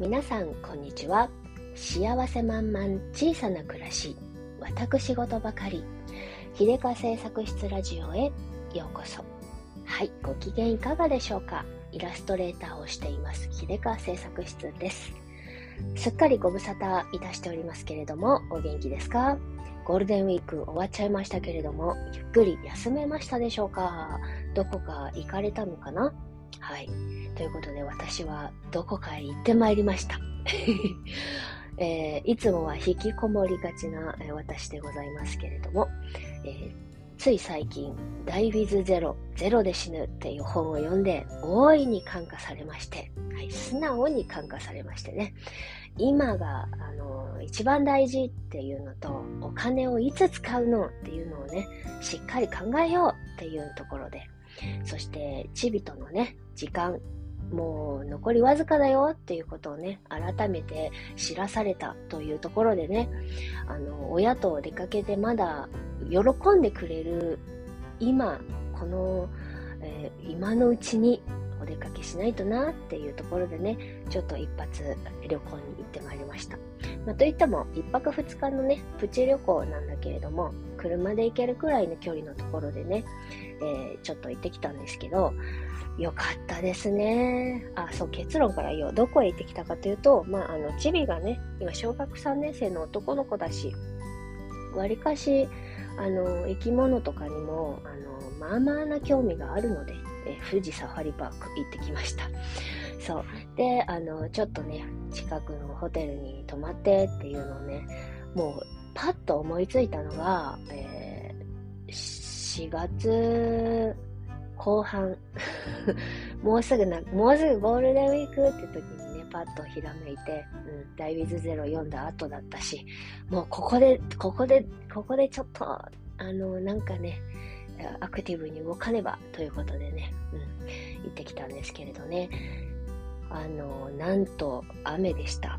皆さんこんにちは。幸せ満々小さな暮らし。私事ばかり。秀香製作室ラジオへようこそ。はいご機嫌いかがでしょうか。イラストレーターをしています秀香製作室です。すっかりご無沙汰いたしておりますけれどもお元気ですか？ゴールデンウィーク終わっちゃいましたけれどもゆっくり休めましたでしょうか？どこか行かれたのかな？はい。ということで私はどこかへ行ってまいりました。えー、いつもは引きこもりがちな私でございますけれども、えー、つい最近、ダイビズゼロ、ゼロで死ぬっていう本を読んで、大いに感化されまして、はい、素直に感化されましてね、今が、あの、一番大事っていうのと、お金をいつ使うのっていうのをね、しっかり考えようっていうところで、そして、チビとのね、時間、もう残りわずかだよっていうことをね、改めて知らされたというところでね、あの、親と出かけてまだ喜んでくれる今、この、えー、今のうちにお出かけしないとなっていうところでね、ちょっと一発旅行に行ってまいりました。まあ、といっても、一泊二日のね、プチ旅行なんだけれども、車で行けるくらいの距離のところでね、えー、ちょっと行ってきたんですけど、よかったですね。あ、そう、結論から言おう。どこへ行ってきたかというと、まあ、あの、チビがね、今、小学3年生の男の子だし、わりかし、あの、生き物とかにも、あの、まあまあな興味があるので、え富士サファリパーク行ってきました。そう。で、あの、ちょっとね、近くのホテルに泊まってっていうのをね、もう、パッと思いついたのが、えー、4月後半 もうすぐな、もうすぐゴールデンウィークって時にね、パッとひらめいて、うん、ダイビズゼロ読んだ後だったし、もうここで、ここで、ここでちょっと、あの、なんかね、アクティブに動かねばということでね、うん、行ってきたんですけれどね。あの、なんと雨でした。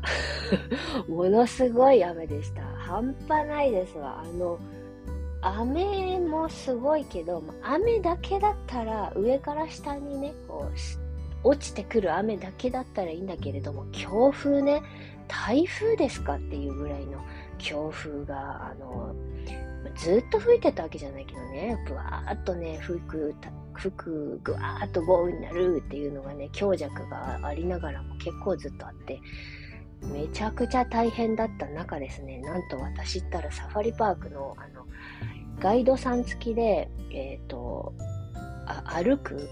ものすごい雨でした。半端ないですわ。あの、雨もすごいけど、雨だけだったら上から下にね、こう、落ちてくる雨だけだったらいいんだけれども、強風ね、台風ですかっていうぐらいの強風が、あの、ずっと吹いてたわけじゃないけどね、ぶわーっとね、吹く、吹く、ぐわーっと豪雨になるっていうのがね、強弱がありながらも結構ずっとあって、めちゃくちゃ大変だった中ですね、なんと私ったらサファリパークの、あの、ガイドさん付きで、えっ、ー、と、あ歩く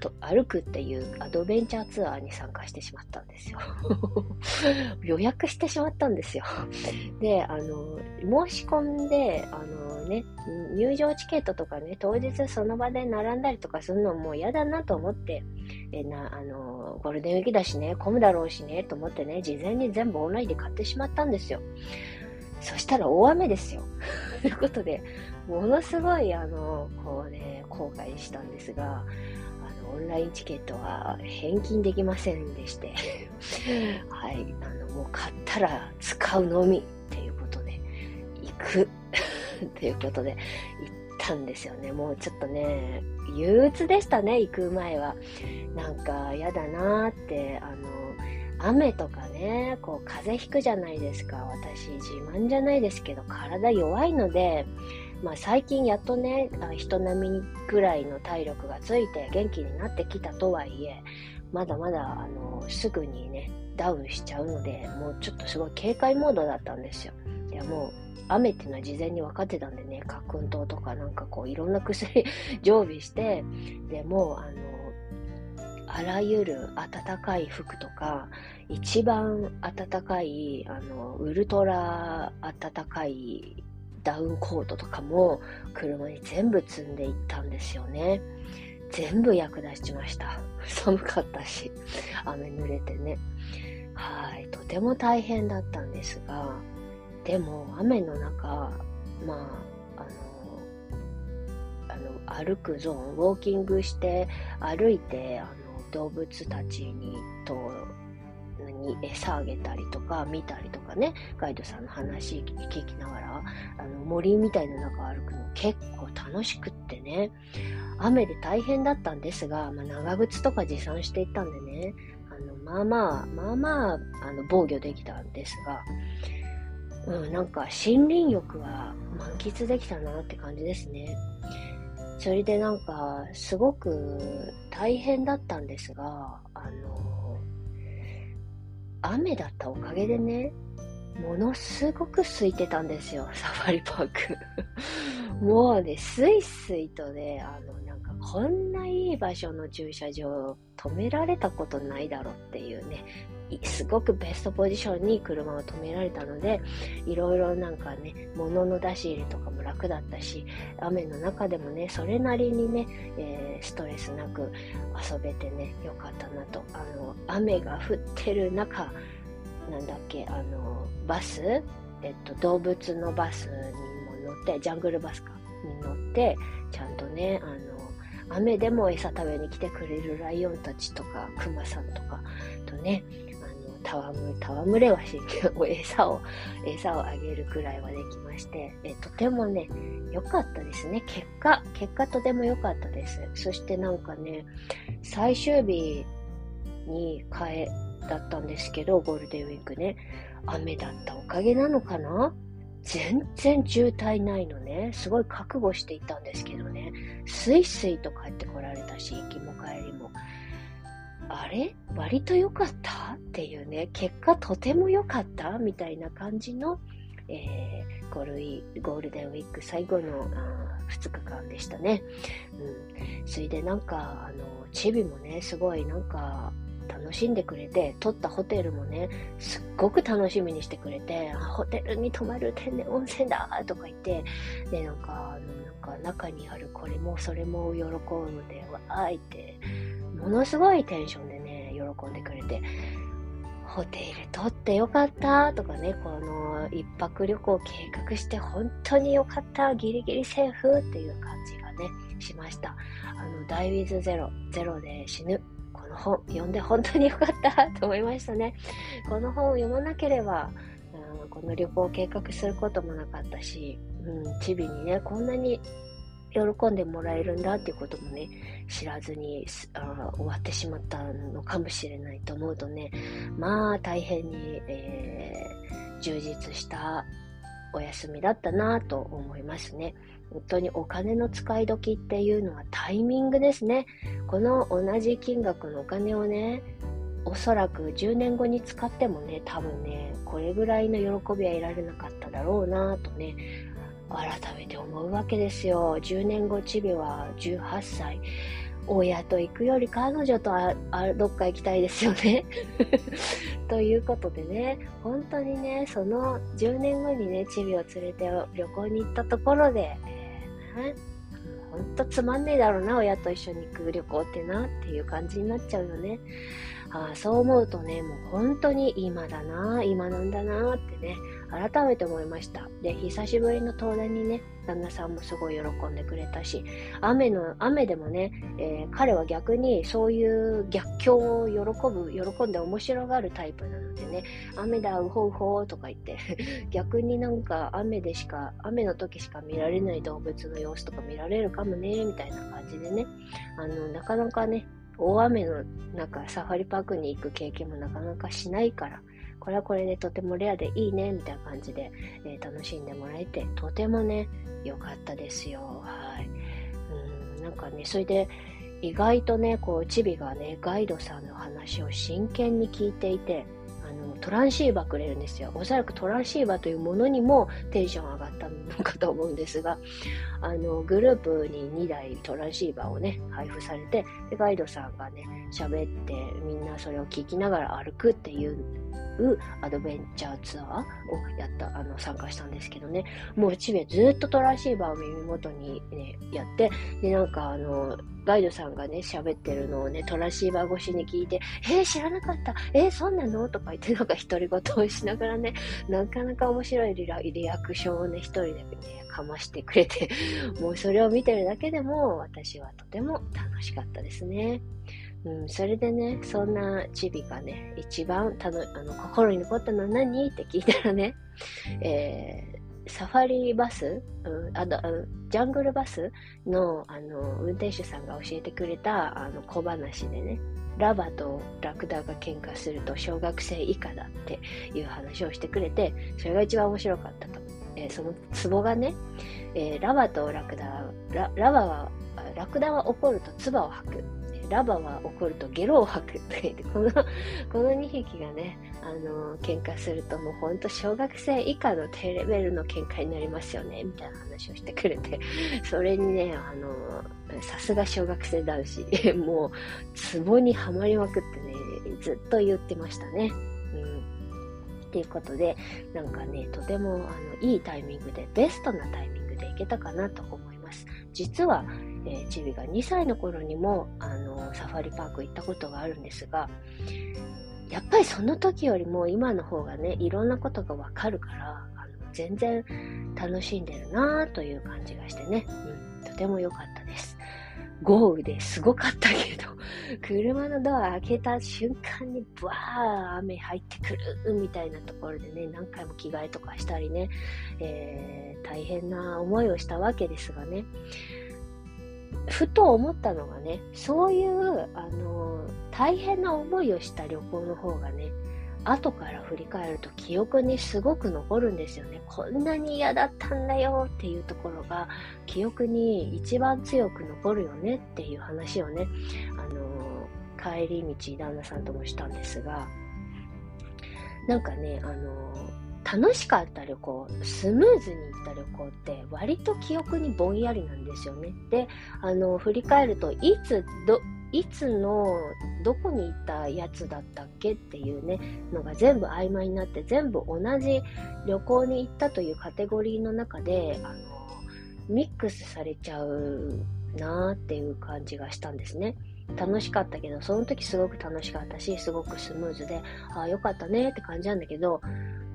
と歩くっていうアドベンチャーツアーに参加してしまったんですよ。予約してしまったんですよ。で、あの、申し込んで、あのね、入場チケットとかね、当日その場で並んだりとかするのも嫌だなと思って、えな、あの、ゴールデンウィークだしね、混むだろうしね、と思ってね、事前に全部オンラインで買ってしまったんですよ。そしたら大雨ですよ。ということで、ものすごい、あの、こうね、後悔したんですがあの、オンラインチケットは返金できませんでして はい、あの、もう買ったら使うのみっていうことで、行く っていうことで行ったんですよね。もうちょっとね、憂鬱でしたね、行く前は。なんか嫌だなーって、あの、雨とかね、こう風邪ひくじゃないですか。私自慢じゃないですけど、体弱いので、まあ、最近やっとね、人並みぐらいの体力がついて元気になってきたとはいえ、まだまだ、あの、すぐにね、ダウンしちゃうので、もうちょっとすごい警戒モードだったんですよ。いや、もう、雨っていうのは事前に分かってたんでね、花粉糖とかなんかこう、いろんな薬 常備して、でもう、あの、あらゆる暖かい服とか、一番暖かい、あの、ウルトラ暖かいダウンコートとかも車に全部積んでいったんですよね。全部役立ちました。寒かったし、雨濡れてね。はい、とても大変だったんですが、でも雨の中、まあ、あの、あの歩くゾーン、ウォーキングして歩いて、あの動物たちにとに餌あげたりとか見たりとかねガイドさんの話聞きながらあの森みたいな中歩くの結構楽しくってね雨で大変だったんですが、まあ、長靴とか持参していったんでねあの、まあまあ、まあまあ、あの、防御できたんですが、うん、なんか森林浴は満喫できたなって感じですね。それでなんか、すごく大変だったんですが、あの、雨だったおかげでね、ものすごく空いてたんですよ、サファリパーク。もうね、スイスイとね、あの、なんかこんないい場所の駐車場止められたことないだろうっていうね、すごくベストポジションに車を止められたので、いろいろなんかね、物の出し入れとかも楽だったし、雨の中でもね、それなりにね、えー、ストレスなく遊べてね、よかったなと。あの、雨が降ってる中、なんだっけ、あの、バス、えっと、動物のバスにも乗って、ジャングルバスか、に乗って、ちゃんとね、あの、雨でも餌食べに来てくれるライオンたちとか、クマさんとかとね、戯れはしんけど、餌を、餌をあげるくらいはできまして、えとてもね、良かったですね。結果、結果とても良かったです。そしてなんかね、最終日に替えだったんですけど、ゴールデンウィークね、雨だったおかげなのかな？全然渋滞ないのね。すごい覚悟していたんですけどね。スイスイと帰ってこられたし、行きも帰りも。あれ？割と良かった？っていうね、結果とても良かった？みたいな感じの、えー、ゴールゴールデンウィーク最後の2日間でしたね。うん。それでなんか、あの、チビもね、すごいなんか、楽しんでくれて、撮ったホテルもね、すっごく楽しみにしてくれて、ホテルに泊まる天然温泉だとか言って、で、なんか、あの、なんか中にあるこれもそれも喜ぶので、わーいって、ものすごいテンションでね、喜んでくれて、ホテル取ってよかったとかね、この一泊旅行計画して本当によかった、ギリギリセーフっていう感じがね、しました。あの、ダイウィズゼロ、ゼロで死ぬ。この本、読んで本当によかったと思いましたね。この本を読まなければ、うん、この旅行を計画することもなかったし、うん、チビにね、こんなに喜んでもらえるんだっていうこともね、知らずにあ終わってしまったのかもしれないと思うとね、まあ大変に、えー、充実したお休みだったなと思いますね。本当にお金の使い時っていうのはタイミングですね。この同じ金額のお金をね、おそらく10年後に使ってもね、多分ね、これぐらいの喜びは得られなかっただろうなとね、改めて思うわけですよ。10年後チビは18歳。親と行くより彼女とあ どっか行きたいですよね。ということでね、本当にね、その10年後にね、チビを連れて旅行に行ったところで、えー、ね、本当つまんねえだろうな、親と一緒に行く旅行ってなっていう感じになっちゃうよね。あそう思うとね、もう本当に今だな、今なんだなってね、改めて思いました。で、久しぶりの登壇にね、旦那さんもすごい喜んでくれたし、雨の、雨でもね、えー、彼は逆にそういう逆境を喜ぶ、喜んで面白がるタイプなのでね、雨だ、うほうほうとか言って、逆になんか雨でしか、雨の時しか見られない動物の様子とか見られるかもね、みたいな感じでね、あの、なかなかね、大雨の中、サファリパークに行く経験もなかなかしないから、これはこれでとてもレアでいいね、みたいな感じで、えー、楽しんでもらえて、とてもね、良かったですよ。はい。うん、なんかね、それで、意外とね、こう、チビがね、ガイドさんの話を真剣に聞いていて、あの、トランシーバーくれるんですよ。おそらくトランシーバーというものにもテンション上がったのかと思うんですが、あの、グループに2台トランシーバーをね、配布されて、で、ガイドさんがね、喋って、みんなそれを聞きながら歩くっていうアドベンチャーツアーをやった、あの、参加したんですけどね、もうチビはずっとトランシーバーを耳元にね、やって、で、なんかあの、ガイドさんがね、喋ってるのをね、トランシーバー越しに聞いて、えー、知らなかった。えー、そんなの？とか言って、なんか独り言をしながらね、なかなか面白いリアクションをね、一人でね、かましてくれて、もうそれを見てるだけでも、私はとても楽しかったですね。うん、それでね、そんなチビがね、一番たのあの心に残ったのは何？って聞いたらね、えー、サファリバス、うん、あのジャングルバスのあの運転手さんが教えてくれたあの小話でね、ラバとラクダが喧嘩すると小学生以下だっていう話をしてくれて、それが一番面白かったと。えー、そのツボがね、えー、ラバとラクダ、ララバは、ラクダは怒ると唾を吐く。ラバは怒るとゲロを吐くって言って、この、この2匹がね、あの、喧嘩するともうほんと小学生以下の低レベルの喧嘩になりますよね、みたいな話をしてくれて、それにね、あの、さすが小学生男子、もう、ツボにはまりまくってね、ずっと言ってましたね。っていうことで、なんかね、とても、あの、いいタイミングで、ベストなタイミングでいけたかなと思います。実は、えー、チビが2歳の頃にもあのサファリパーク行ったことがあるんですがやっぱりその時よりも今の方がねいろんなことがわかるからあの全然楽しんでるなという感じがしてね、うん、とても良かったです豪雨ですごかったけど 車のドア開けた瞬間にブワー雨入ってくるみたいなところでね何回も着替えとかしたりね、えー、大変な思いをしたわけですがね。ふと思ったのがね、そういう、あの、大変な思いをした旅行の方がね、後から振り返ると記憶にすごく残るんですよね。こんなに嫌だったんだよっていうところが記憶に一番強く残るよねっていう話をね、あの、帰り道旦那さんともしたんですが、なんかね、あの、楽しかった旅行、スムーズに行った旅行って割と記憶にぼんやりなんですよね。で、あの、振り返るといつ、ど、いつのどこに行ったやつだったっけっていうねのが全部曖昧になって全部同じ旅行に行ったというカテゴリーの中であのミックスされちゃうなーっていう感じがしたんですね。楽しかったけど、その時すごく楽しかったし、すごくスムーズで、ああ、よかったねって感じなんだけど、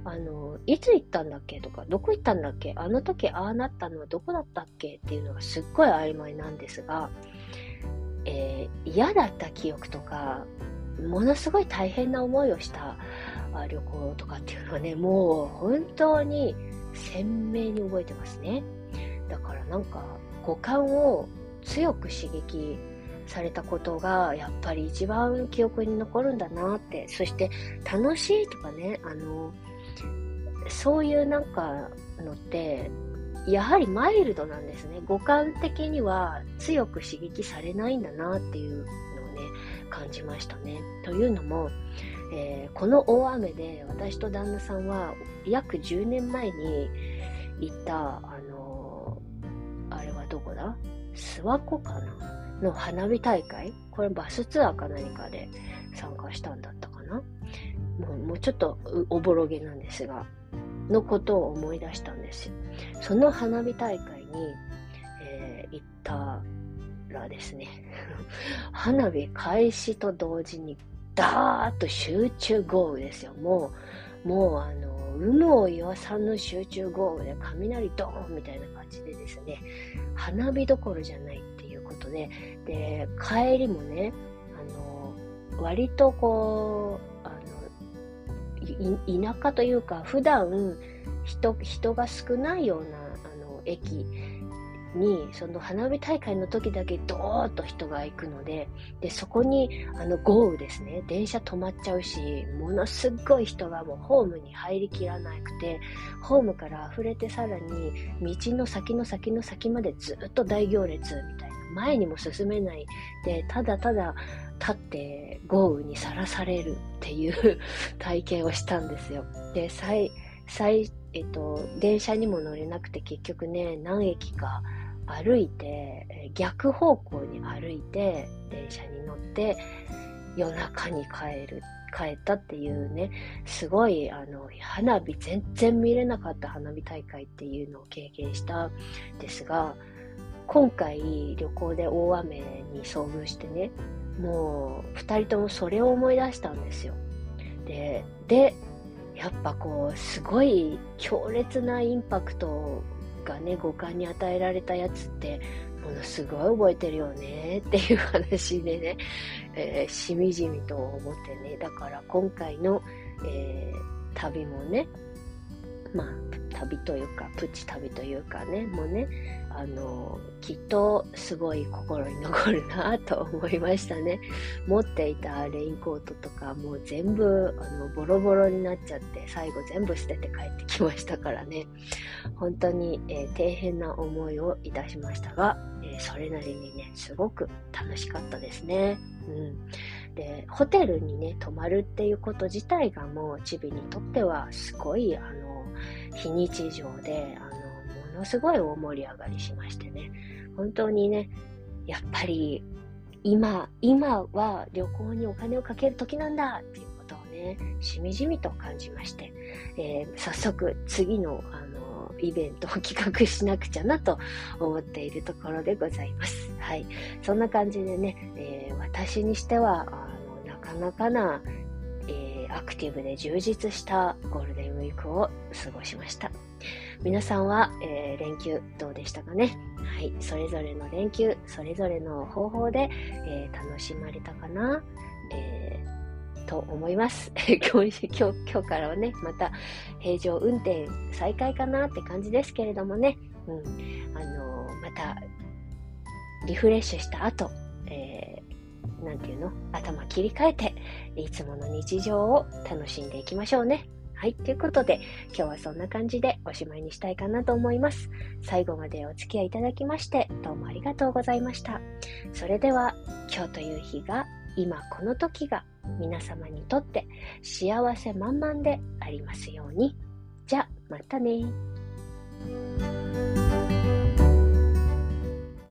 あの、いつ行ったんだっけとか、どこ行ったんだっけあの時ああなったのはどこだったっけっていうのがすっごい曖昧なんですが、えー、嫌だった記憶とか、ものすごい大変な思いをした旅行とかっていうのはね、もう本当に鮮明に覚えてますね。だからなんか五感を強く刺激されたことがやっぱり一番記憶に残るんだなって、そして楽しいとかね、あの、そういうなんかのって、やはりマイルドなんですね。五感的には強く刺激されないんだなっていうのをね、感じましたね。というのも、えー、この大雨で私と旦那さんは約10年前に行った、あのー、あれはどこだ？諏訪湖かな？の花火大会？これバスツアーか何かで参加したんだったかな？もうもうちょっとおぼろげなんですが、のことを思い出したんですよ。その花火大会に、えー、行ったらですね、花火開始と同時にダーッと集中豪雨ですよ。もう、もうあの、有無を言わさぬ集中豪雨で雷ドーンみたいな感じでですね、花火どころじゃないっていうことで、で、帰りもね、あの、割とこうあの、田舎というか普段人人が少ないようなあの駅にその花火大会の時だけドーッと人が行くのででそこにあの豪雨ですね電車止まっちゃうしものすごい人がもうホームに入りきらなくてホームから溢れてさらに道の先の先の先までずっと大行列みたいな前にも進めないでただただ立って豪雨にさらされるっていう体験をしたんですよ。で、最、最、えっと、電車にも乗れなくて結局ね、何駅か歩いて、逆方向に歩いて、電車に乗って、夜中に帰る、帰ったっていうね、すごい、あの、花火全然見れなかった花火大会っていうのを経験したんですが、今回旅行で大雨に遭遇してね、もう2人ともそれを思い出したんですよ。で、で、やっぱこう、すごい強烈なインパクトがね、五感に与えられたやつって、ものすごい覚えてるよねっていう話でね、えー、しみじみと思ってね、だから今回の、えー、旅もね、まあ、旅というか、プチ旅というかね、もうね、あの、きっとすごい心に残るなと思いましたね。持っていたレインコートとかもう全部あのボロボロになっちゃって最後全部捨てて帰ってきましたからね。本当に、えー、底辺な思いをいたしましたが、えー、それなりにね、すごく楽しかったですね。うん。で、ホテルにね、泊まるっていうこと自体がもうチビにとってはすごい、あの、非日常で、あのものすごい大盛り上がりしましてね、本当にね、やっぱり今、今は旅行にお金をかける時なんだっていうことをね、しみじみと感じまして、えー、早速次のあのイベントを企画しなくちゃなと思っているところでございます。はい。そんな感じでね、えー、私にしては、かなかな、えー、アクティブで充実したゴールデンウィークを過ごしました。皆さんは、えー、連休どうでしたかね？はい。それぞれの連休、それぞれの方法で、えー、楽しまれたかな、えー、と思います。今日、今日、からはね、また平常運転再開かなって感じですけれどもね、うん。あの、また、リフレッシュした後、え、なんていうの？頭切り替えて、いつもの日常を楽しんでいきましょうね。はい。ということで、今日はそんな感じでおしまいにしたいかなと思います。最後までお付き合いいただきまして、どうもありがとうございました。それでは、今日という日が、今この時が皆様にとって幸せ満々でありますように。じゃ、またね。